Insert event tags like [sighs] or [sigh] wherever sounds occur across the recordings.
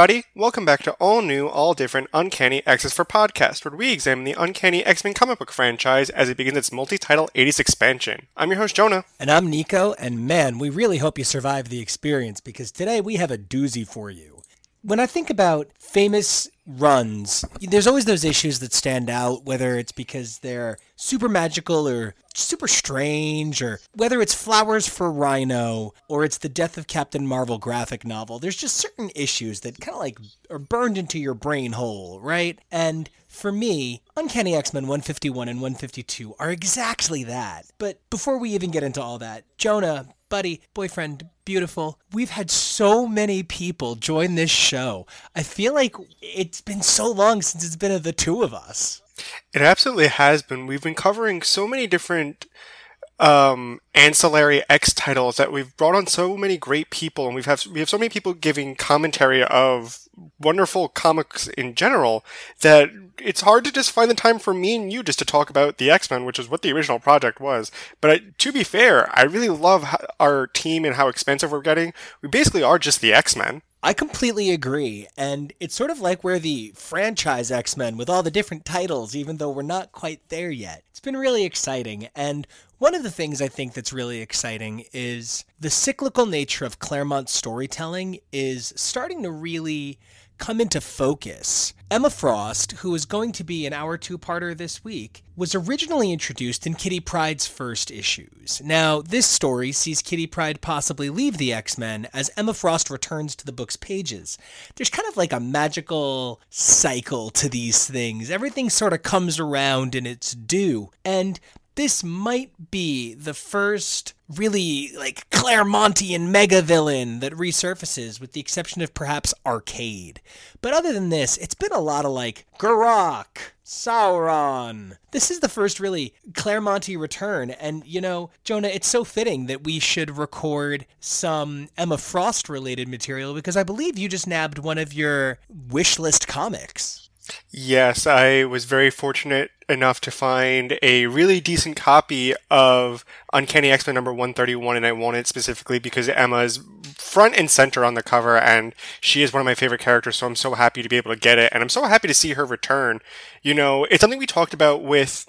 everybody, welcome back to all new, all different Uncanny X's for Podcast, where we examine the Uncanny X-Men comic book franchise as it begins its multi-title 80s expansion. I'm your host Jonah. And I'm Nico, and man, we really hope you survive the experience because today we have a doozy for you. When I think about famous runs, there's always those issues that stand out, whether it's because they're super magical or super strange, or whether it's Flowers for Rhino or it's the Death of Captain Marvel graphic novel. There's just certain issues that kind of like are burned into your brain hole, right? And for me, Uncanny X Men 151 and 152 are exactly that. But before we even get into all that, Jonah, buddy, boyfriend, beautiful. We've had so many people join this show. I feel like it's been so long since it's been the two of us. It absolutely has been. We've been covering so many different um, ancillary X titles that we've brought on so many great people, and we've have we have so many people giving commentary of wonderful comics in general that it's hard to just find the time for me and you just to talk about the X Men, which is what the original project was. But I, to be fair, I really love our team and how expensive we're getting. We basically are just the X Men. I completely agree. And it's sort of like we're the franchise X Men with all the different titles, even though we're not quite there yet. It's been really exciting. And one of the things I think that's really exciting is the cyclical nature of Claremont storytelling is starting to really come into focus. Emma Frost, who is going to be an hour two parter this week, was originally introduced in Kitty Pryde's first issues. Now, this story sees Kitty Pryde possibly leave the X Men as Emma Frost returns to the book's pages. There's kind of like a magical cycle to these things. Everything sort of comes around in its due. And this might be the first really like Claremontian mega villain that resurfaces, with the exception of perhaps Arcade. But other than this, it's been a lot of like Garokk, Sauron. This is the first really Claremonti return, and you know, Jonah, it's so fitting that we should record some Emma Frost related material because I believe you just nabbed one of your wish list comics. Yes, I was very fortunate enough to find a really decent copy of Uncanny X Men number 131, and I want it specifically because Emma's front and center on the cover, and she is one of my favorite characters, so I'm so happy to be able to get it, and I'm so happy to see her return. You know, it's something we talked about with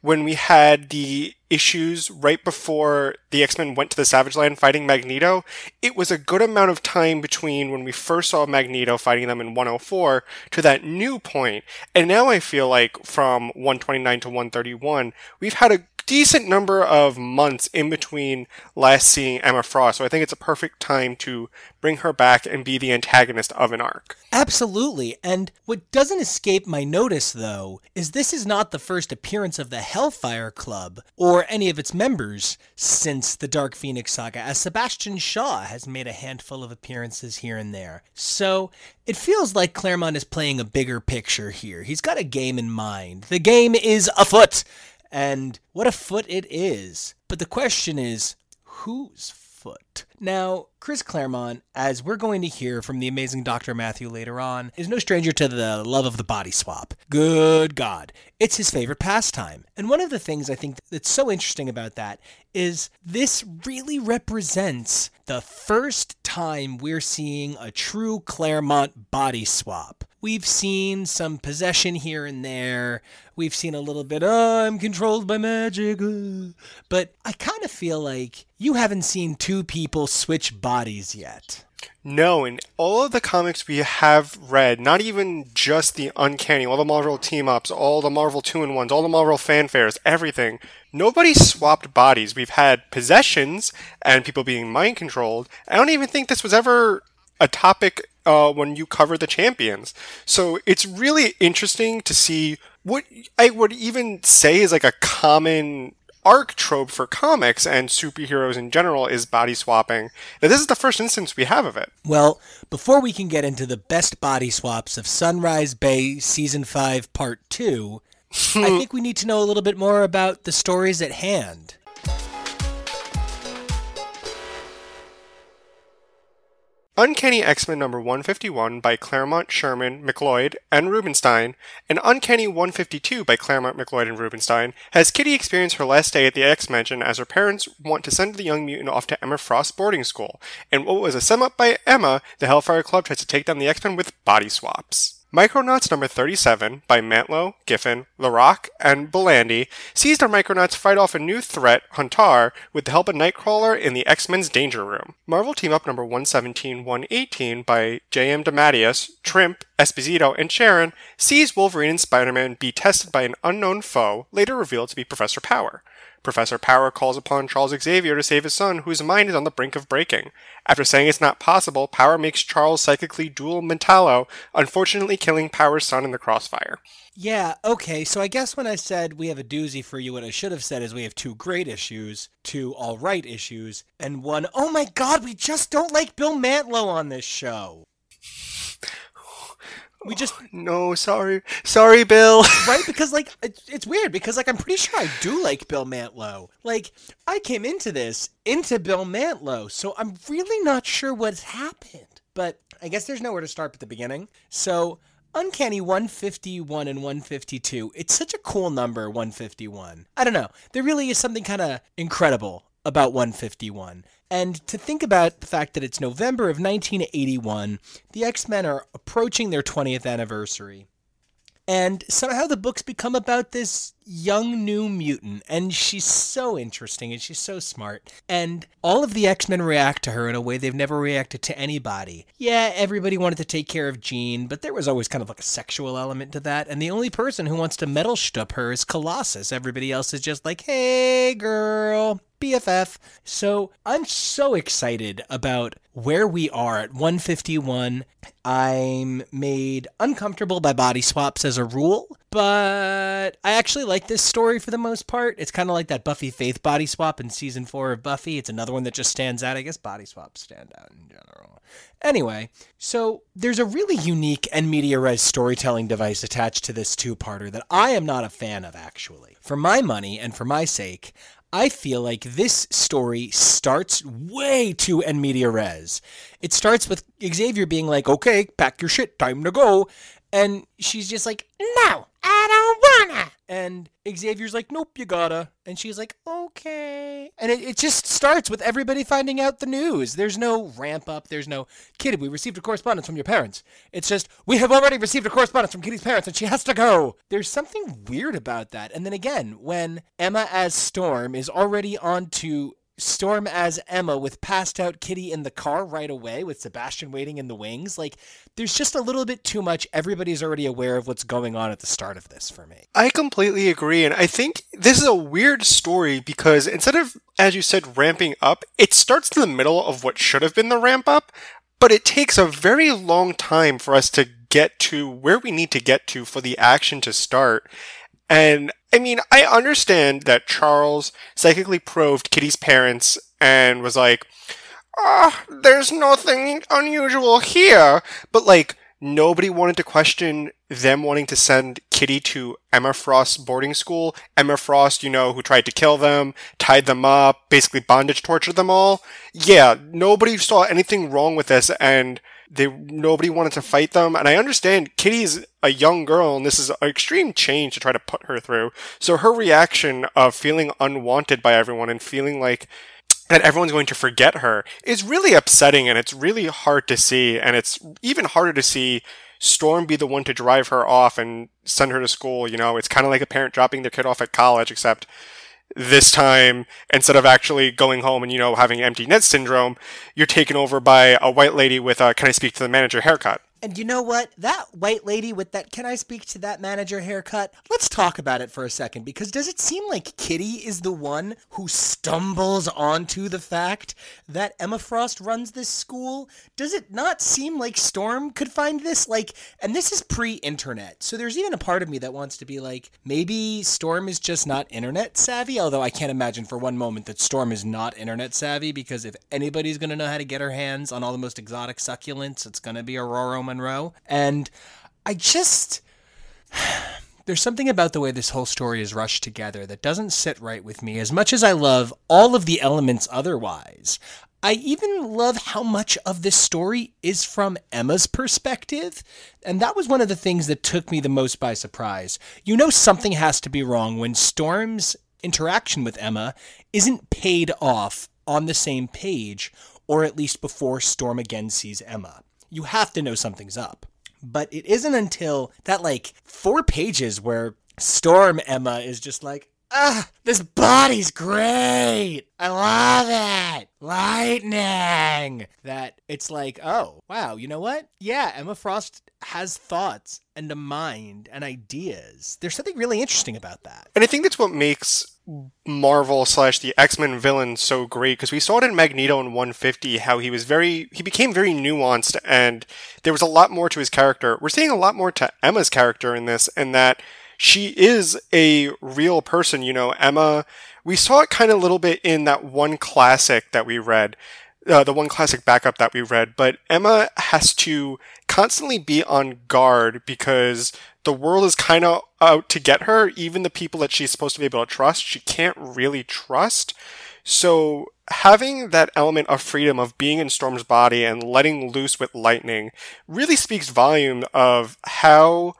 when we had the issues right before the X-Men went to the Savage Land fighting Magneto, it was a good amount of time between when we first saw Magneto fighting them in 104 to that new point. And now I feel like from 129 to 131, we've had a decent number of months in between last seeing Emma Frost. So I think it's a perfect time to bring her back and be the antagonist of an arc. Absolutely. And what doesn't escape my notice, though, is this is not the first appearance of the Hellfire Club or any of its members since the Dark Phoenix saga, as Sebastian Shaw has made a handful of appearances here and there. So it feels like Claremont is playing a bigger picture here. He's got a game in mind. The game is afoot. And what a foot it is. But the question is, whose foot? Now, Chris Claremont, as we're going to hear from the amazing Dr. Matthew later on, is no stranger to the love of the body swap. Good God. It's his favorite pastime. And one of the things I think that's so interesting about that is this really represents the first time we're seeing a true Claremont body swap. We've seen some possession here and there. We've seen a little bit, oh, I'm controlled by magic. uh." But I kind of feel like you haven't seen two people switch bodies yet. No, in all of the comics we have read, not even just the Uncanny, all the Marvel team ups, all the Marvel 2 in 1s, all the Marvel fanfares, everything, nobody swapped bodies. We've had possessions and people being mind controlled. I don't even think this was ever a topic uh, when you cover the champions. So it's really interesting to see what I would even say is like a common arc trope for comics and superheroes in general is body swapping. Now, this is the first instance we have of it. Well, before we can get into the best body swaps of Sunrise Bay Season 5 Part 2, I [laughs] think we need to know a little bit more about the stories at hand. Uncanny X-Men number 151 by Claremont, Sherman, McLeod, and Rubinstein, and Uncanny 152 by Claremont, McLeod, and Rubinstein has Kitty experience her last day at the X-Mansion as her parents want to send the young mutant off to Emma Frost's boarding school. And what was a sum up by Emma, the Hellfire Club tries to take down the X-Men with body swaps. Micronauts number 37 by Mantlo, Giffen, Larocque, and Bulanadi sees our Micronauts fight off a new threat, Huntar, with the help of Nightcrawler in the X-Men's Danger Room. Marvel Team Up number 117-118 by J.M. DeMatteis, Trimpe, Esposito, and Sharon sees Wolverine and Spider-Man be tested by an unknown foe, later revealed to be Professor Power. Professor Power calls upon Charles Xavier to save his son, whose mind is on the brink of breaking. After saying it's not possible, Power makes Charles psychically duel Mentallo, unfortunately killing Power's son in the crossfire. Yeah, okay, so I guess when I said we have a doozy for you, what I should have said is we have two great issues, two alright issues, and one, oh my god, we just don't like Bill Mantlo on this show. We just [sighs] no, sorry, sorry, Bill. [laughs] right because like it's, weird because like I'm pretty sure I do like Bill Mantlo. Like I came into this into Bill Mantlo, so I'm really not sure what's happened. But I guess there's nowhere to start but the beginning. So Uncanny 151 and 152. It's such a cool number, 151. I don't know. There really is something kind of incredible about 151. And to think about the fact that it's November of 1981, the X Men are approaching their 20th anniversary. And somehow the books become about this young new mutant, and she's so interesting and she's so smart. And all of the X Men react to her in a way they've never reacted to anybody. Yeah, everybody wanted to take care of Jean, but there was always kind of like a sexual element to that. And the only person who wants to metal shtup her is Colossus. Everybody else is just like, hey, girl, BFF. So I'm so excited about where we are at 151. I'm made uncomfortable by body swaps as a rule, but I actually like this story for the most part. It's kind of like that Buffy Faith body swap in season four of Buffy. It's another one that just stands out. I guess body swaps stand out in general. Anyway, so there's a really unique in media res storytelling device attached to this two parter that I am not a fan of, actually. For my money and for my sake, I feel like this story starts way too en media res. It starts with Xavier being like, okay, pack your shit, time to go. And she's just like, no, I don't wanna. And Xavier's like, nope, you gotta. And she's like, okay. And it, it just starts with everybody finding out the news. There's no ramp up. There's no, Kitty, we received a correspondence from your parents. It's just, we have already received a correspondence from Kitty's parents and she has to go. There's something weird about that. And then again, when Emma as Storm is already on to Storm as Emma with passed out Kitty in the car right away with Sebastian waiting in the wings. Like, there's just a little bit too much. Everybody's already aware of what's going on at the start of this for me. I completely agree. And I think this is a weird story because instead of, as you said, ramping up, it starts in the middle of what should have been the ramp up, but it takes a very long time for us to get to where we need to get to for the action to start. And I mean, I understand that Charles psychically probed Kitty's parents and was like, ah, oh, there's nothing unusual here. But like, nobody wanted to question them wanting to send Kitty to Emma Frost's boarding school. Emma Frost, you know, who tried to kill them, tied them up, basically bondage tortured them all. Yeah, nobody saw anything wrong with this and they nobody wanted to fight them. And i understand kitty's a young girl and this is an extreme change to try to put her through. So her reaction of feeling unwanted by everyone and feeling like that everyone's going to forget her is really upsetting and it's really hard to see. And it's even harder to see storm be the one to drive her off and send her to school you know? It's kind of like a parent dropping their kid off at college except this time instead of actually going home and you know having empty nest syndrome you're taken over by a white lady with a can i speak to the manager? haircut And you know what? That white lady with that, can I speak to that manager haircut? Let's talk about it for a second because does it seem like Kitty is the one who stumbles onto the fact that Emma Frost runs this school? Does it not seem like Storm could find this? Like, and this is pre internet. So there's even a part of me that wants to be like, maybe Storm is just not internet savvy, although I can't imagine for one moment that Storm is not internet savvy because if anybody's going to know how to get her hands on all the most exotic succulents, it's going to be Ororo Munroe. And I just. [sighs] There's something about the way this whole story is rushed together that doesn't sit right with me as much as I love all of the elements otherwise. I even love how much of this story is from Emma's perspective. And that was one of the things that took me the most by surprise. You know, something has to be wrong when Storm's interaction with Emma isn't paid off on the same page, or at least before Storm again sees Emma. You have to know something's up. But it isn't until that, like, four pages where Storm Emma is just like, ah, this body's great. I love it. Lightning. That it's like, oh, wow, you know what? Yeah, Emma Frost has thoughts and a mind and ideas. There's something really interesting about that. And I think that's what makes Marvel slash the X Men villain so great because we saw it in Magneto in 150 how he was very he became very nuanced and there was a lot more to his character. We're seeing a lot more to Emma's character in this, and that she is a real person. You know, Emma. We saw it kind of a little bit in that one classic that we read. Uh, the one classic backup that we read, but Emma has to constantly be on guard because the world is kind of out to get her. Even the people that she's supposed to be able to trust, she can't really trust. So having that element of freedom of being in Storm's body and letting loose with lightning really speaks volume of how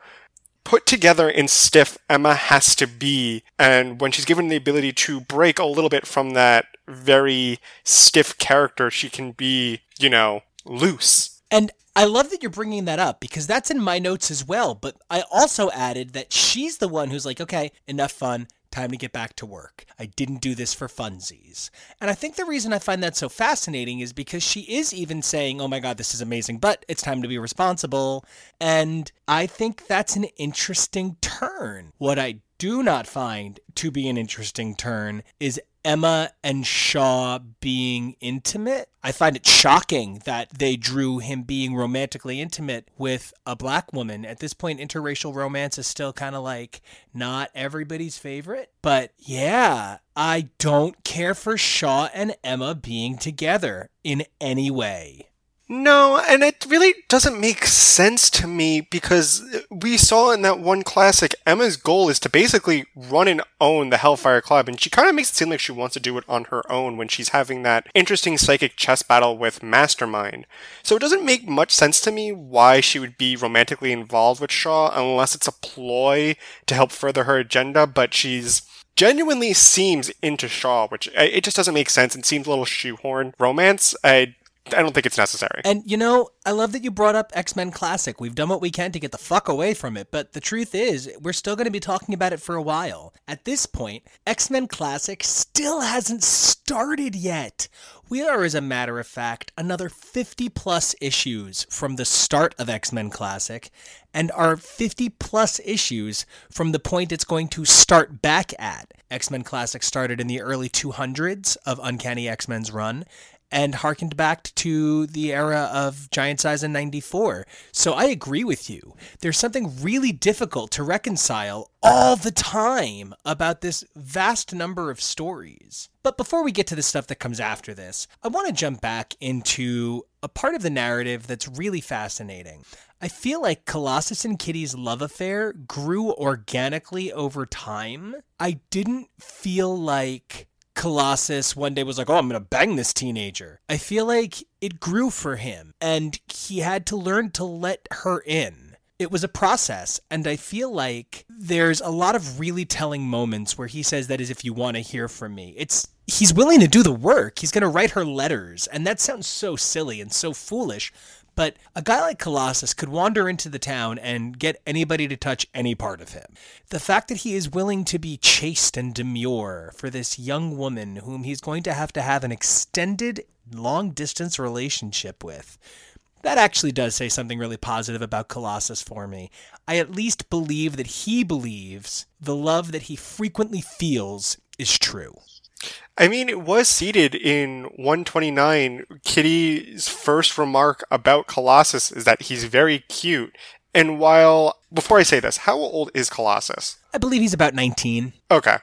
put together and stiff Emma has to be. And when she's given the ability to break a little bit from that very stiff character, she can be, you know, loose. And I love that you're bringing that up because that's in my notes as well. But I also added that she's the one who's like, okay, enough fun. Time to get back to work. I didn't do this for funsies. And I think the reason I find that so fascinating is because she is even saying, oh my God, this is amazing, but it's time to be responsible. And I think that's an interesting turn. What I do not find to be an interesting turn is Emma and Shaw being intimate. I find it shocking that they drew him being romantically intimate with a black woman. At this point, interracial romance is still kind of like not everybody's favorite. But yeah, I don't care for Shaw and Emma being together in any way. No, and it really doesn't make sense to me because we saw in that one classic, Emma's goal is to basically run and own the Hellfire Club, and she kind of makes it seem like she wants to do it on her own when she's having that interesting psychic chess battle with Mastermind. So it doesn't make much sense to me why she would be romantically involved with Shaw unless it's a ploy to help further her agenda, but she's genuinely seems into Shaw, which uh, it just doesn't make sense and seems a little shoehorn romance. I I don't think it's necessary. And you know, I love that you brought up X Men Classic. We've done what we can to get the fuck away from it, but the truth is, we're still going to be talking about it for a while. At this point, X Men Classic still hasn't started yet. We are, as a matter of fact, another 50 plus issues from the start of X Men Classic, and are 50 plus issues from the point it's going to start back at. X Men Classic started in the early 200s of Uncanny X Men's run, and harkened back to the era of Giant Size in 94. So I agree with you. There's something really difficult to reconcile all the time about this vast number of stories. But before we get to the stuff that comes after this, I want to jump back into a part of the narrative that's really fascinating. I feel like Colossus and Kitty's love affair grew organically over time. I didn't feel like Colossus one day was like, Oh, I'm going to bang this teenager. I feel like it grew for him and he had to learn to let her in. It was a process, and I feel like there's a lot of really telling moments where he says that is if you want to hear from me. It's he's willing to do the work. He's going to write her letters, and that sounds so silly and so foolish, but a guy like Colossus could wander into the town and get anybody to touch any part of him. The fact that he is willing to be chaste and demure for this young woman whom he's going to have to have an extended long distance relationship with that actually does say something really positive about Colossus for me. I at least believe that he believes the love that he frequently feels is true. I mean, it was seated in 129. Kitty's first remark about Colossus is that he's very cute. And while, before I say this, how old is Colossus? I believe he's about 19. Okay.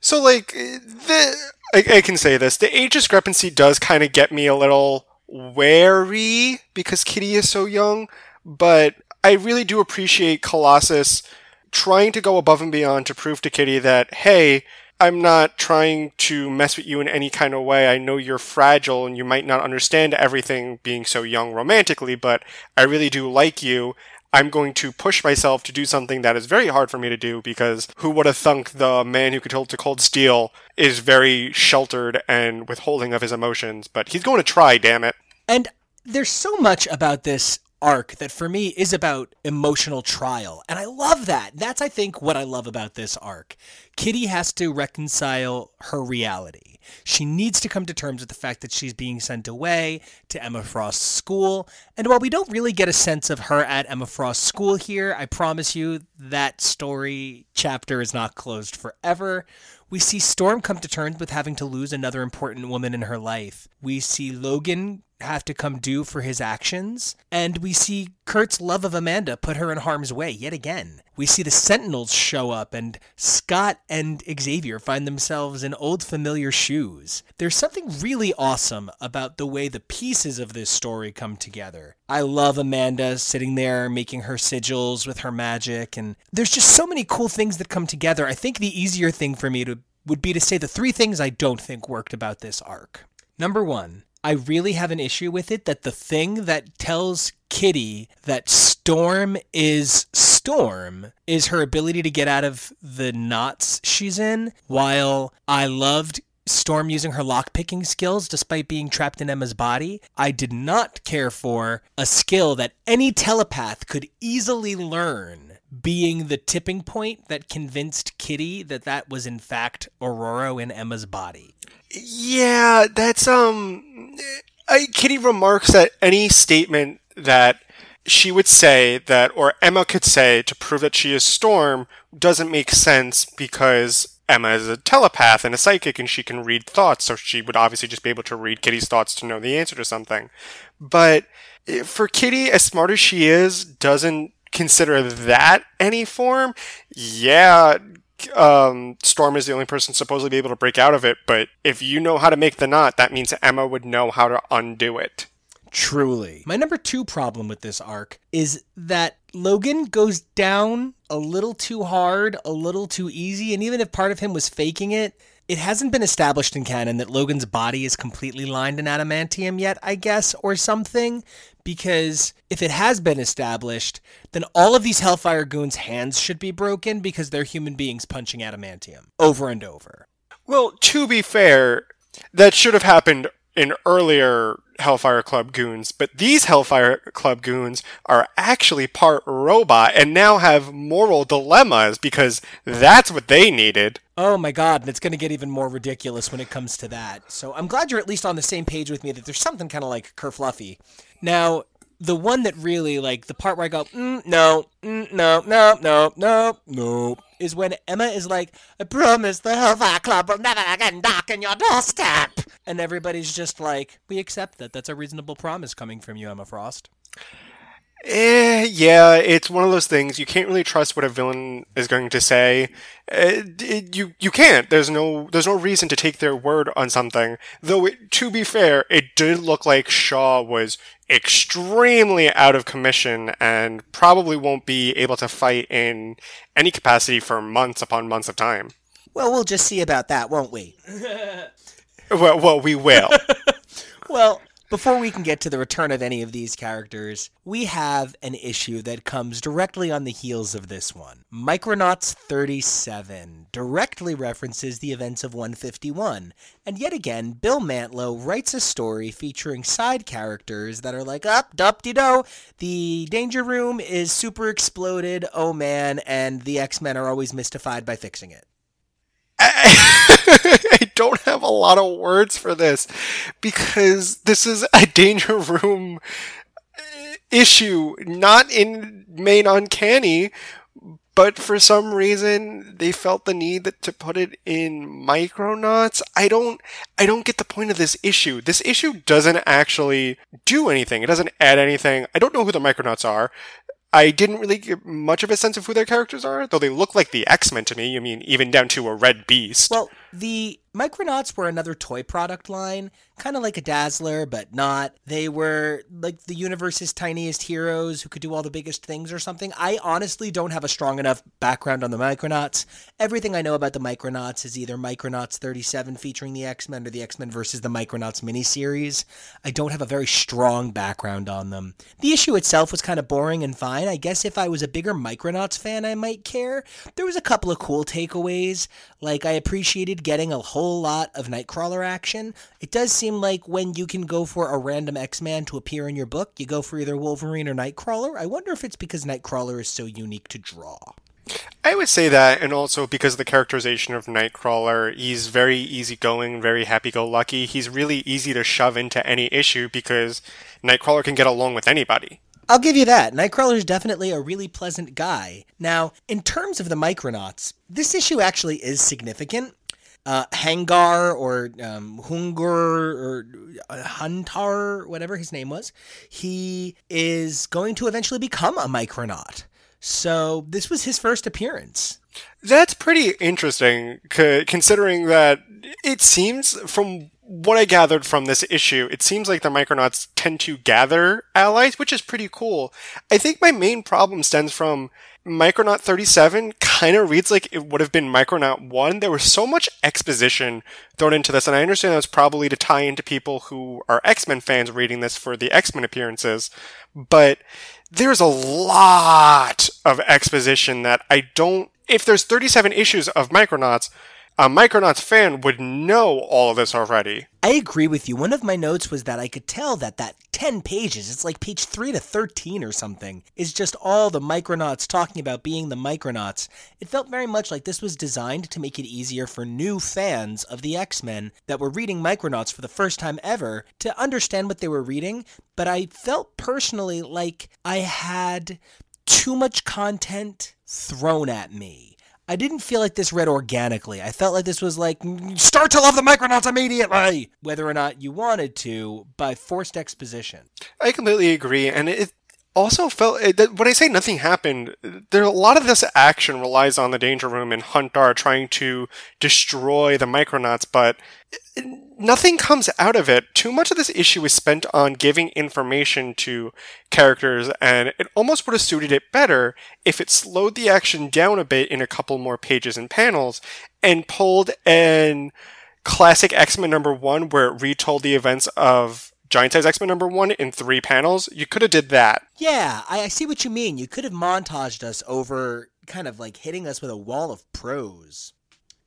So, like, the, I, I can say this. The age discrepancy does kind of get me a little wary because Kitty is so young, but I really do appreciate Colossus trying to go above and beyond to prove to Kitty that, hey, I'm not trying to mess with you in any kind of way. I know you're fragile and you might not understand everything being so young romantically, but I really do like you. I'm going to push myself to do something that is very hard for me to do because who would have thunk the man who could hold to cold steel is very sheltered and withholding of his emotions, but he's going to try, damn it. And there's so much about this arc that for me is about emotional trial. And I love that. That's, I think, what I love about this arc. Kitty has to reconcile her reality. She needs to come to terms with the fact that she's being sent away to Emma Frost's school. And while we don't really get a sense of her at Emma Frost's school here, I promise you that story chapter is not closed forever. We see Storm come to terms with having to lose another important woman in her life. We see Logan have to come due for his actions. And we see Kurt's love of Amanda put her in harm's way yet again. We see the Sentinels show up, and Scott and Xavier find themselves in old familiar shoes. There's something really awesome about the way the pieces of this story come together. I love Amanda sitting there making her sigils with her magic, and there's just so many cool things that come together. I think the easier thing for me to would be to say the three things I don't think worked about this arc. Number one, I really have an issue with it that the thing that tells Kitty that Storm is Storm is her ability to get out of the knots she's in, while I loved Storm using her lockpicking skills despite being trapped in Emma's body. I did not care for a skill that any telepath could easily learn being the tipping point that convinced Kitty that that was in fact Ororo in Emma's body. Yeah, that's um. I, Kitty remarks that any statement that she would say that, or Emma could say to prove that she is Storm, doesn't make sense because Emma is a telepath and a psychic and she can read thoughts, so she would obviously just be able to read Kitty's thoughts to know the answer to something. But for Kitty, as smart as she is, doesn't consider that any form. Yeah, um, Storm is the only person supposedly be able to break out of it, but if you know how to make the knot, that means Emma would know how to undo it. Truly. My number two problem with this arc is that Logan goes down a little too hard, a little too easy, and even if part of him was faking it, it hasn't been established in canon that Logan's body is completely lined in adamantium yet, I guess, or something. Because if it has been established, then all of these Hellfire goons' hands should be broken because they're human beings punching adamantium over and over. Well, to be fair, that should have happened in earlier Hellfire Club goons, but these Hellfire Club goons are actually part robot and now have moral dilemmas because that's what they needed. Oh my god, and it's going to get even more ridiculous when it comes to that. So I'm glad you're at least on the same page with me that there's something kind of like Kerfluffy. Now, the one that really, like, the part where I go, mm, no, mm, no, no, no, no, no, is when Emma is like, I promise the Hellfire Club will never again knock on your doorstep. And everybody's just like, we accept that. That's a reasonable promise coming from you, Emma Frost. Eh, yeah, it's one of those things you can't really trust what a villain is going to say. Uh, it, you you can't. There's no there's no reason to take their word on something. Though it, to be fair, it did look like Shaw was extremely out of commission and probably won't be able to fight in any capacity for months upon months of time. Well, we'll just see about that, won't we? [laughs] well, well, we will. [laughs] well, before we can get to the return of any of these characters, we have an issue that comes directly on the heels of this one. Micronauts 37 directly references the events of 151, and yet again, Bill Mantlo writes a story featuring side characters that are like, up, dup de do, the danger room is super exploded, oh man, and the X Men are always mystified by fixing it. [laughs] I don't have a lot of words for this because this is a danger room issue, not in main Uncanny, but for some reason they felt the need to put it in Micronauts. I don't I don't get the point of this issue. This issue doesn't actually do anything. It doesn't add anything. I don't know who the Micronauts are. I didn't really get much of a sense of who their characters are, though they look like the X Men to me. I mean, even down to a red beast. Well, the Micronauts were another toy product line, kind of like a Dazzler, but not. They were like the universe's tiniest heroes who could do all the biggest things or something. I honestly don't have a strong enough background on the Micronauts. Everything I know about the Micronauts is either Micronauts 37 featuring the X Men or the X Men versus the Micronauts miniseries. I don't have a very strong background on them. The issue itself was kind of boring and fine. I guess if I was a bigger Micronauts fan, I might care. There was a couple of cool takeaways, like I appreciated getting a whole whole lot of Nightcrawler action. It does seem like when you can go for a random X Man to appear in your book, you go for either Wolverine or Nightcrawler. I wonder if it's because Nightcrawler is so unique to draw. I would say that, and also because of the characterization of Nightcrawler, he's very easygoing, very happy-go-lucky. He's really easy to shove into any issue because Nightcrawler can get along with anybody. I'll give you that. Nightcrawler is definitely a really pleasant guy. Now, in terms of the Micronauts, this issue actually is significant uh, Hangar or um, Hungar or uh, Huntar, whatever his name was, he is going to eventually become a Micronaut. So this was his first appearance. That's pretty interesting, considering that it seems, from what I gathered from this issue, it seems like the Micronauts tend to gather allies, which is pretty cool. I think my main problem stems from Micronaut 37 kind of reads like it would have been Micronaut 1. There was so much exposition thrown into this, and I understand that was probably to tie into people who are X Men fans reading this for the X Men appearances, but there's a lot of exposition that I don't. If there's 37 issues of Micronauts, a Micronauts fan would know all of this already. I agree with you. One of my notes was that I could tell that that 10 pages, it's like page 3 to 13 or something, is just all the Micronauts talking about being the Micronauts. It felt very much like this was designed to make it easier for new fans of the X Men that were reading Micronauts for the first time ever to understand what they were reading, but I felt personally like I had too much content thrown at me I didn't feel like this read organically. I felt like this was like, start to love the Micronauts immediately, whether or not you wanted to, by forced exposition. I completely agree. And it also felt, eh, that when I say nothing happened, there a lot of this action relies on the Danger Room and Huntar trying to destroy the Micronauts, but eh, nothing comes out of it. Too much of this issue is spent on giving information to characters, and it almost would have suited it better if it slowed the action down a bit in a couple more pages and panels and pulled an classic X Men number one where it retold the events of Giant Size X Men number one in three panels. You could have did that. Yeah, I, I see what you mean. You could have montaged us over kind of like hitting us with a wall of prose.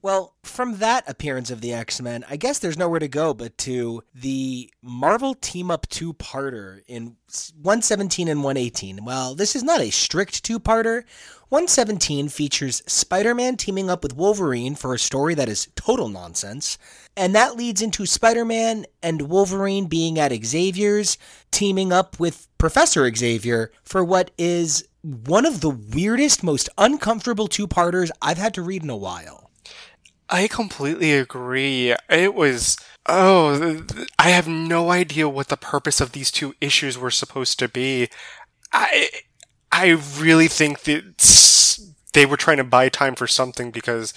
Well, from that appearance of the X Men, I guess there's nowhere to go but to the Marvel Team Up two parter in 117 and 118. Well, this is not a strict two parter. 117 features Spider Man teaming up with Wolverine for a story that is total nonsense. And that leads into Spider Man and Wolverine being at Xavier's, teaming up with Professor Xavier for what is one of the weirdest, most uncomfortable two parters I've had to read in a while. I completely agree. It was oh, I have no idea what the purpose of these two issues were supposed to be. I I really think that they were trying to buy time for something because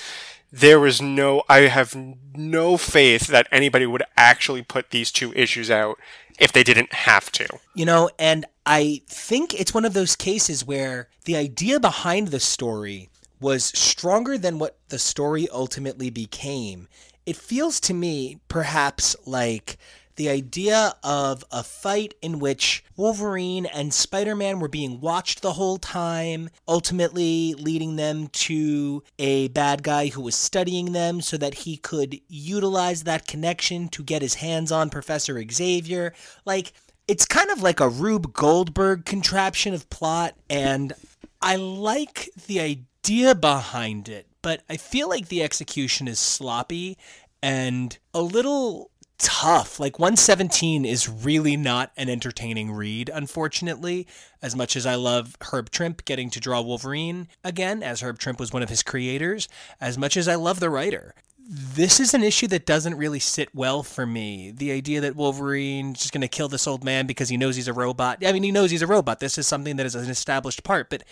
there was no I have no faith that anybody would actually put these two issues out if they didn't have to. You know, and I think it's one of those cases where the idea behind the story was stronger than what the story ultimately became. It feels to me perhaps like the idea of a fight in which Wolverine and Spider Man were being watched the whole time, ultimately leading them to a bad guy who was studying them so that he could utilize that connection to get his hands on Professor Xavier. Like, it's kind of like a Rube Goldberg contraption of plot, and I like the idea idea behind it, but I feel like the execution is sloppy and a little tough. Like 117 is really not an entertaining read, unfortunately. As much as I love Herb Trimpe getting to draw Wolverine again, as Herb Trimpe was one of his creators, as much as I love the writer this is an issue that doesn't really sit well for me. The idea that Wolverine's just going to kill this old man because he knows he's a robot. I mean, he knows he's a robot. This is something that is an established part, but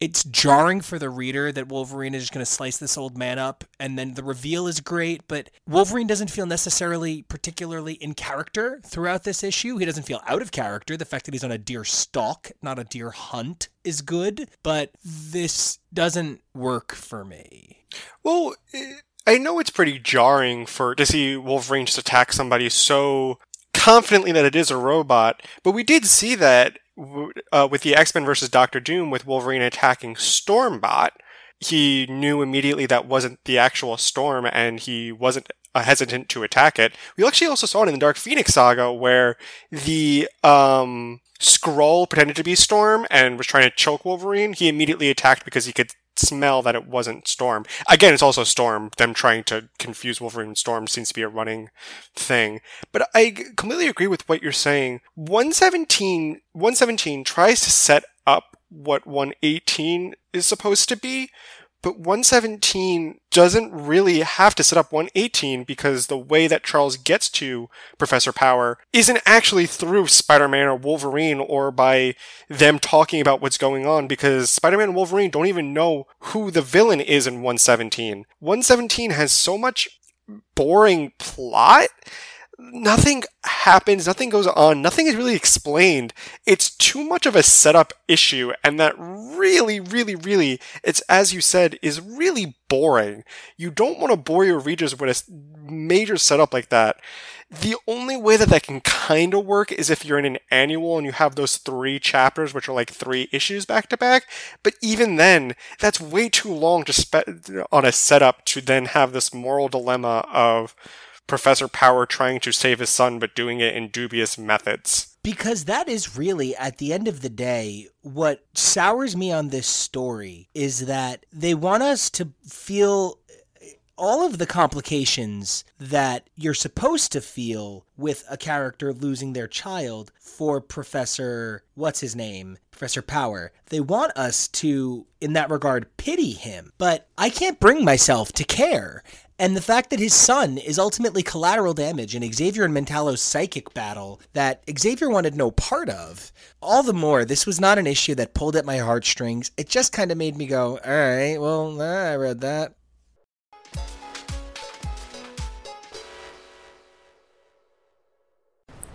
it's jarring for the reader that Wolverine is just going to slice this old man up. And then the reveal is great, but Wolverine doesn't feel necessarily particularly in character throughout this issue. He doesn't feel out of character. The fact that he's on a deer stalk, not a deer hunt, is good, but this doesn't work for me. Well, it- I know it's pretty jarring for to see Wolverine just attack somebody so confidently that it is a robot, but we did see that uh, with the X Men versus Doctor Doom with Wolverine attacking Stormbot. He knew immediately that wasn't the actual Storm, and he wasn't uh, hesitant to attack it. We actually also saw it in the Dark Phoenix saga where the um, Skrull pretended to be Storm and was trying to choke Wolverine. He immediately attacked because he could smell that it wasn't Storm. Again, it's also Storm. Them trying to confuse Wolverine and Storm seems to be a running thing. But I completely agree with what you're saying. 117, 117 tries to set up what 118 is supposed to be, but 117 doesn't really have to set up 118 because the way that Charles gets to Professor Power isn't actually through Spider Man or Wolverine or by them talking about what's going on because Spider Man and Wolverine don't even know who the villain is in 117. 117 has so much boring plot nothing happens, nothing goes on, nothing is really explained. It's too much of a setup issue, and that really, really, really, it's as you said, is really boring. You don't want to bore your readers with a major setup like that. The only way that that can kind of work is if you're in an annual and you have those three chapters, which are like three issues back to back. But even then, that's way too long to spend on a setup to then have this moral dilemma of Professor Power trying to save his son, but doing it in dubious methods. Because that is really, at the end of the day, what sours me on this story is that they want us to feel all of the complications that you're supposed to feel with a character losing their child for Professor, what's his name? Professor Power. They want us to, in that regard, pity him. But I can't bring myself to care. And the fact that his son is ultimately collateral damage in Xavier and Mentallo's psychic battle that Xavier wanted no part of, all the more, this was not an issue that pulled at my heartstrings. It just kind of made me go, all right, well, I read that.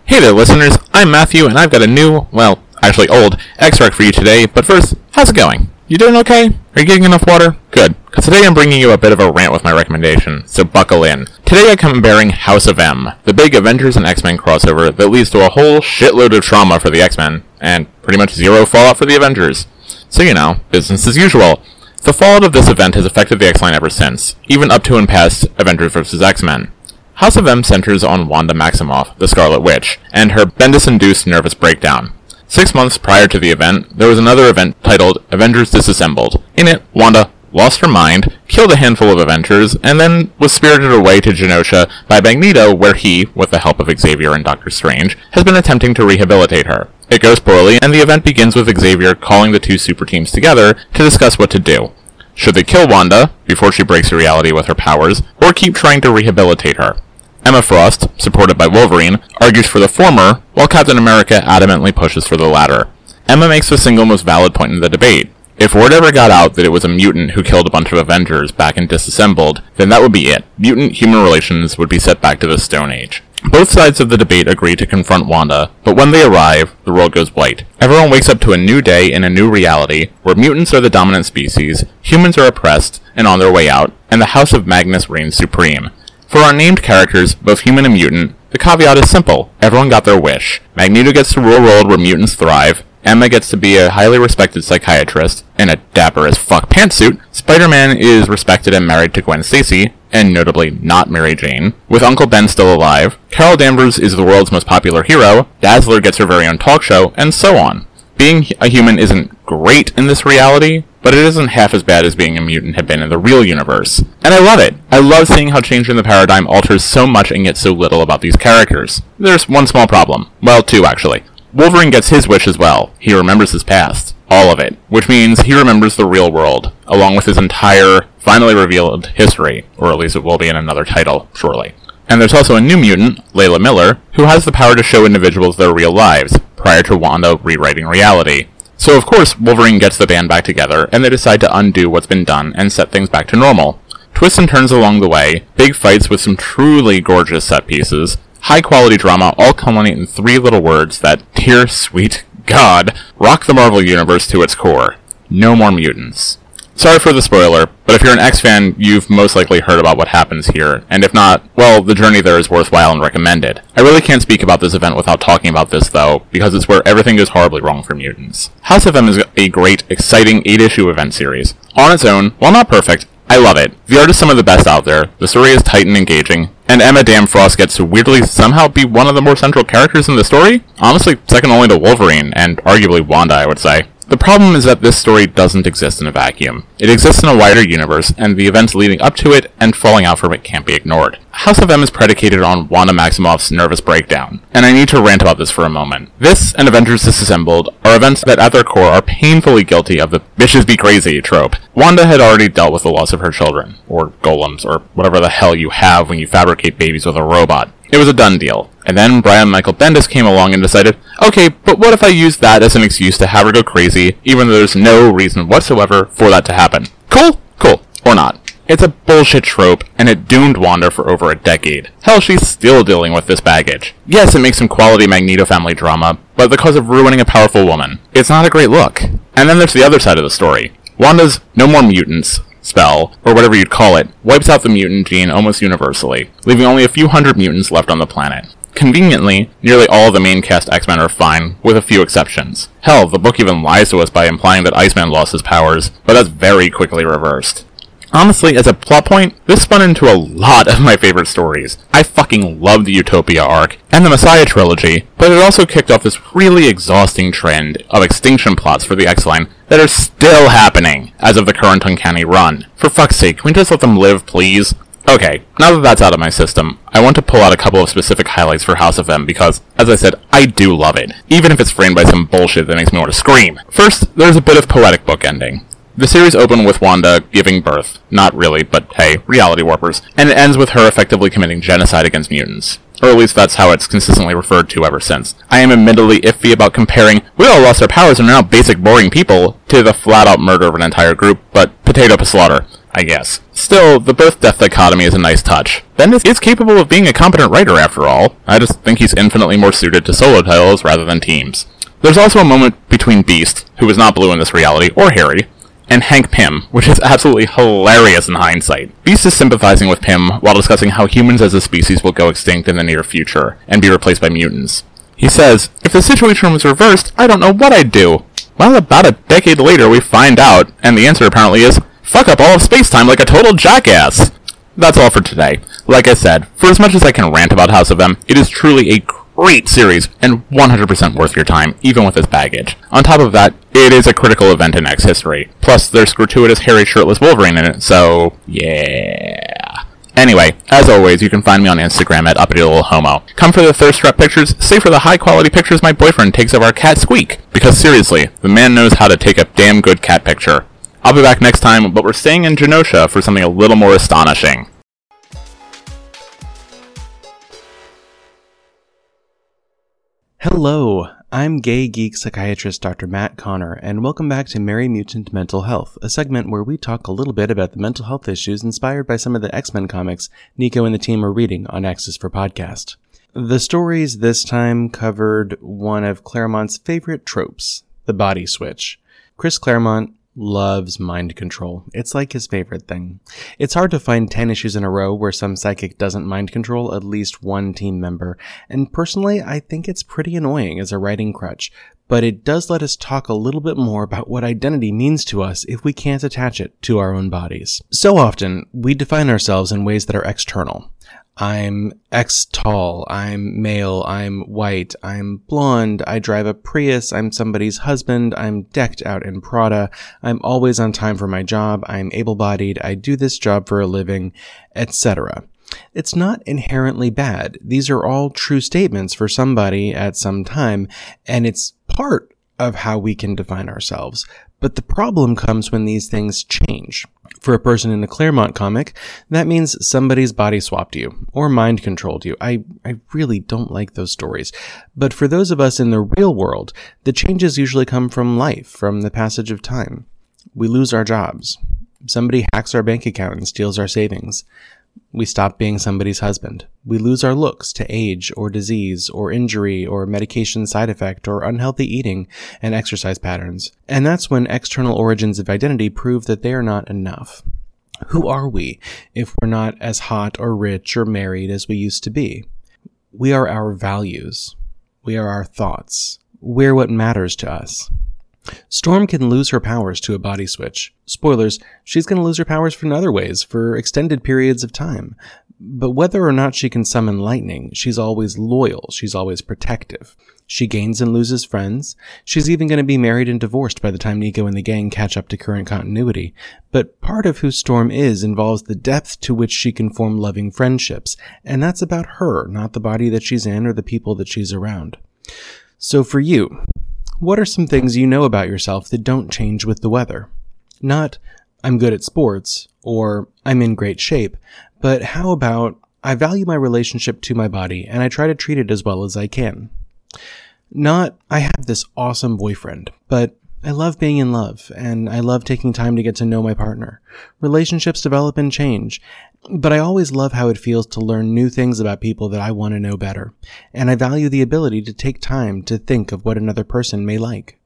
Hey there, listeners. I'm Matthew, and I've got a new, well, actually old, extract for you today. But first, how's it going? You doing okay? Are you getting enough water? Good, because today I'm bringing you a bit of a rant with my recommendation, so buckle in. Today I come bearing House of M, the big Avengers and X-Men crossover that leads to a whole shitload of trauma for the X-Men, and pretty much zero fallout for the Avengers. So you know, business as usual. The fallout of this event has affected the X-Line ever since, even up to and past Avengers vs. X-Men. House of M centers on Wanda Maximoff, the Scarlet Witch, and her Bendis-induced nervous breakdown. Six months prior to the event, there was another event titled Avengers Disassembled. In it, Wanda lost her mind, killed a handful of Avengers, and then was spirited away to Genosha by Magneto, where he, with the help of Xavier and Doctor Strange, has been attempting to rehabilitate her. It goes poorly, and the event begins with Xavier calling the two super teams together to discuss what to do. Should they kill Wanda before she breaks reality with her powers, or keep trying to rehabilitate her? Emma Frost, supported by Wolverine, argues for the former, while Captain America adamantly pushes for the latter. Emma makes the single most valid point in the debate. If word ever got out that it was a mutant who killed a bunch of Avengers back in Disassembled, then that would be it. Mutant-human relations would be set back to the Stone Age. Both sides of the debate agree to confront Wanda, but when they arrive, the world goes white. Everyone wakes up to a new day in a new reality, where mutants are the dominant species, humans are oppressed and on their way out, and the House of Magnus reigns supreme. For our named characters, both human and mutant, the caveat is simple. Everyone got their wish. Magneto gets to rule a world where mutants thrive. Emma gets to be a highly respected psychiatrist in a dapper as fuck pantsuit. Spider-Man is respected and married to Gwen Stacy, and notably not Mary Jane. With Uncle Ben still alive, Carol Danvers is the world's most popular hero, Dazzler gets her very own talk show, and so on. Being a human isn't great in this reality, but it isn't half as bad as being a mutant had been in the real universe. And I love it. I love seeing how changing the paradigm alters so much and yet so little about these characters. There's one small problem. Well, two actually. Wolverine gets his wish as well. He remembers his past. All of it. Which means he remembers the real world, along with his entire, finally revealed history, or at least it will be in another title, shortly. And there's also a new mutant, Layla Miller, who has the power to show individuals their real lives, prior to Wanda rewriting reality. So of course, Wolverine gets the band back together, and they decide to undo what's been done and set things back to normal. Twists and turns along the way, big fights with some truly gorgeous set pieces, high quality drama all culminate in three little words that, dear sweet God, rock the Marvel Universe to its core. No more mutants. Sorry for the spoiler, but if you're an X fan, you've most likely heard about what happens here, and if not, well, the journey there is worthwhile and recommended. I really can't speak about this event without talking about this, though, because it's where everything goes horribly wrong for mutants. House of M is a great, exciting 8-issue event series. On its own, while not perfect, I love it. The art is some of the best out there, the story is tight and engaging, and Emma Damfrost gets to weirdly somehow be one of the more central characters in the story? Honestly, second only to Wolverine, and arguably Wanda, I would say. The problem is that this story doesn't exist in a vacuum. It exists in a wider universe, and the events leading up to it and falling out from it can't be ignored. House of M is predicated on Wanda Maximoff's nervous breakdown, and I need to rant about this for a moment. This and Avengers Disassembled are events that at their core are painfully guilty of the bitches be crazy trope. Wanda had already dealt with the loss of her children, or golems, or whatever the hell you have when you fabricate babies with a robot. It was a done deal. And then Brian Michael Bendis came along and decided, okay, but what if I use that as an excuse to have her go crazy, even though there's no reason whatsoever for that to happen? Cool? Cool. Or not. It's a bullshit trope, and it doomed Wanda for over a decade. Hell, she's still dealing with this baggage. Yes, it makes some quality Magneto family drama, but because of ruining a powerful woman. It's not a great look. And then there's the other side of the story. Wanda's no more mutants, spell, or whatever you'd call it, wipes out the mutant gene almost universally, leaving only a few hundred mutants left on the planet. Conveniently, nearly all the main cast X-Men are fine, with a few exceptions. Hell, the book even lies to us by implying that Iceman lost his powers, but that's very quickly reversed. Honestly, as a plot point, this spun into a lot of my favorite stories. I fucking love the Utopia arc and the Messiah trilogy, but it also kicked off this really exhausting trend of extinction plots for the X-Line that are still happening as of the current Uncanny run. For fuck's sake, can we just let them live, please? Okay, now that that's out of my system, I want to pull out a couple of specific highlights for House of M because, as I said, I do love it, even if it's framed by some bullshit that makes me want to scream. First, there's a bit of poetic bookending. The series opened with Wanda giving birth. Not really, but hey, reality warpers. And it ends with her effectively committing genocide against mutants. Or at least that's how it's consistently referred to ever since. I am admittedly iffy about comparing, we all lost our powers and are now basic boring people, to the flat out murder of an entire group, but potato to slaughter. I guess. Still, the birth-death dichotomy is a nice touch. Bendis is capable of being a competent writer after all. I just think he's infinitely more suited to solo titles rather than teams. There's also a moment between Beast, who is not blue in this reality, or hairy, and Hank Pym, which is absolutely hilarious in hindsight. Beast is sympathizing with Pym while discussing how humans as a species will go extinct in the near future and be replaced by mutants. He says, If the situation was reversed, I don't know what I'd do. Well, about a decade later, we find out, and the answer apparently is, fuck up all of space-time like a total jackass. That's all for today. Like I said, for as much as I can rant about House of M, it is truly a great series and 100% worth your time, even with its baggage. On top of that, it is a critical event in X history. Plus, there's gratuitous hairy shirtless Wolverine in it, so yeah. Anyway, as always, you can find me on Instagram at uppity little homo. Come for the thirst trap pictures, stay for the high quality pictures my boyfriend takes of our cat Squeak. Because seriously, the man knows how to take a damn good cat picture. I'll be back next time, but we're staying in Genosha for something a little more astonishing. Hello, I'm gay geek psychiatrist Dr. Matt Conner, and welcome back to Merry Mutant Mental Health, a segment where we talk a little bit about the mental health issues inspired by some of the X Men comics Nico and the team are reading on X's for Podcast. The stories this time covered one of Claremont's favorite tropes, the body switch. Chris Claremont loves mind control. It's like his favorite thing. It's hard to find 10 issues in a row where some psychic doesn't mind control at least one team member, and personally, I think it's pretty annoying as a writing crutch, but it does let us talk a little bit more about what identity means to us if we can't attach it to our own bodies. So often, we define ourselves in ways that are external. I'm X tall, I'm male, I'm white, I'm blonde, I drive a Prius, I'm somebody's husband, I'm decked out in Prada, I'm always on time for my job, I'm able bodied, I do this job for a living, etc. It's not inherently bad. These are all true statements for somebody at some time, and it's part of how we can define ourselves. But the problem comes when these things change. For a person in the Claremont comic, that means somebody's body swapped you or mind controlled you. I, I really don't like those stories. But for those of us in the real world, the changes usually come from life, from the passage of time. We lose our jobs. Somebody hacks our bank account and steals our savings. We stop being somebody's husband. We lose our looks to age or disease or injury or medication side effect or unhealthy eating and exercise patterns. And that's when external origins of identity prove that they are not enough. Who are we if we're not as hot or rich or married as we used to be? We are our values. We are our thoughts. We're what matters to us. Storm can lose her powers to a body switch. Spoilers, she's going to lose her powers in other ways, for extended periods of time. But whether or not she can summon lightning, she's always loyal, she's always protective. She gains and loses friends. She's even going to be married and divorced by the time Nico and the gang catch up to current continuity. But part of who Storm is involves the depth to which she can form loving friendships, and that's about her, not the body that she's in or the people that she's around. So for you, what are some things you know about yourself that don't change with the weather? Not, I'm good at sports, or I'm in great shape, but how about, I value my relationship to my body and I try to treat it as well as I can? Not, I have this awesome boyfriend, but I love being in love and I love taking time to get to know my partner. Relationships develop and change, but I always love how it feels to learn new things about people that I want to know better, and I value the ability to take time to think of what another person may like.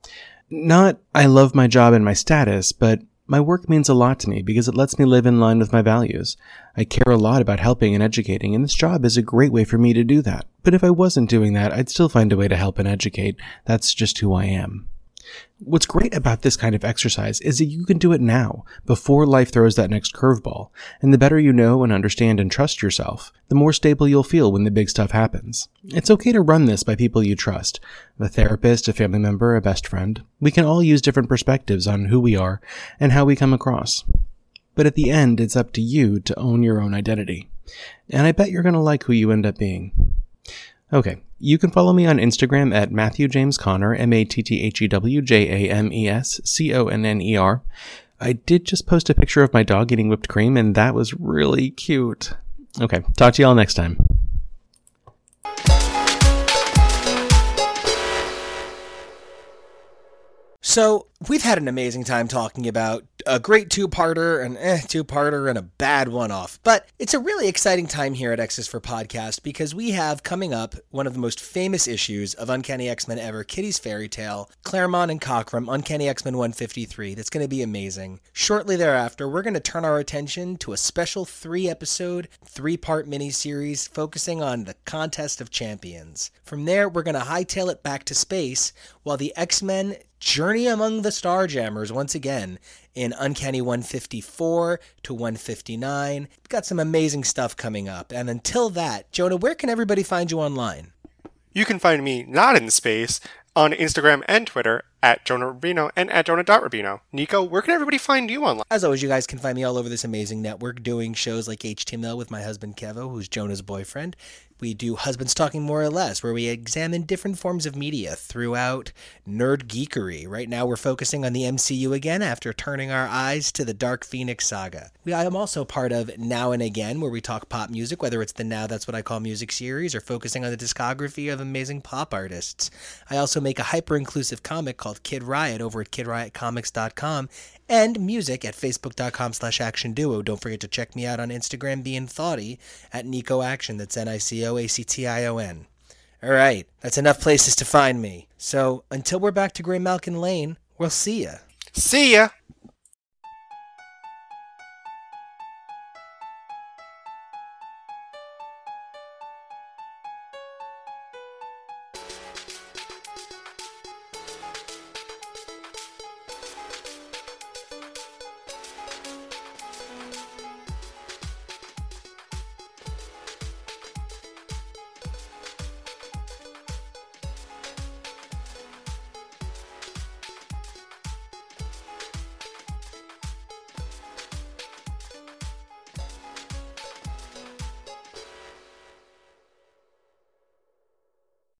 Not, I love my job and my status, but my work means a lot to me because it lets me live in line with my values. I care a lot about helping and educating, and this job is a great way for me to do that. But if I wasn't doing that, I'd still find a way to help and educate. That's just who I am. What's great about this kind of exercise is that you can do it now, before life throws that next curveball. And the better you know and understand and trust yourself, the more stable you'll feel when the big stuff happens. It's okay to run this by people you trust a therapist, a family member, a best friend. We can all use different perspectives on who we are and how we come across. But at the end, it's up to you to own your own identity. And I bet you're going to like who you end up being. Okay, you can follow me on Instagram at Matthew James Conner, M A T T H E W J A M E S C O N N E R. I did just post a picture of my dog eating whipped cream, and that was really cute. Okay, talk to y'all next time. So, we've had an amazing time talking about a great two parter, an eh two parter, and a bad one off. But it's a really exciting time here at X's for Podcast because we have coming up one of the most famous issues of Uncanny X Men ever Kitty's Fairy Tale, Claremont and Cockrum, Uncanny X Men 153. That's going to be amazing. Shortly thereafter, we're going to turn our attention to a special three episode, three part miniseries focusing on the Contest of Champions. From there, we're going to hightail it back to space while the X Men journey among the Starjammers once again in Uncanny 154 to 159. We've got some amazing stuff coming up. And until that, Jonah, where can everybody find you online? You can find me not in space on Instagram and Twitter at Jonah Rubino and at Jonah.Rubino. Nico, where can everybody find you online? As always, you guys can find me all over this amazing network doing shows like HTML with my husband Kevo, who's Jonah's boyfriend. We do Husbands Talking More or Less, where we examine different forms of media throughout nerd geekery. Right now, we're focusing on the MCU again after turning our eyes to the Dark Phoenix saga. We, I am also part of Now and Again, where we talk pop music, whether it's the Now That's What I Call Music series or focusing on the discography of amazing pop artists. I also make a hyper inclusive comic called Kid Riot over at kidriotcomics.com and music at facebook.com slash action duo. Don't forget to check me out on Instagram being thoughty at Nico Action. That's N I C O A C T I O N. All right, that's enough places to find me. So until we're back to Graymalkin Lane, we'll see ya. See ya!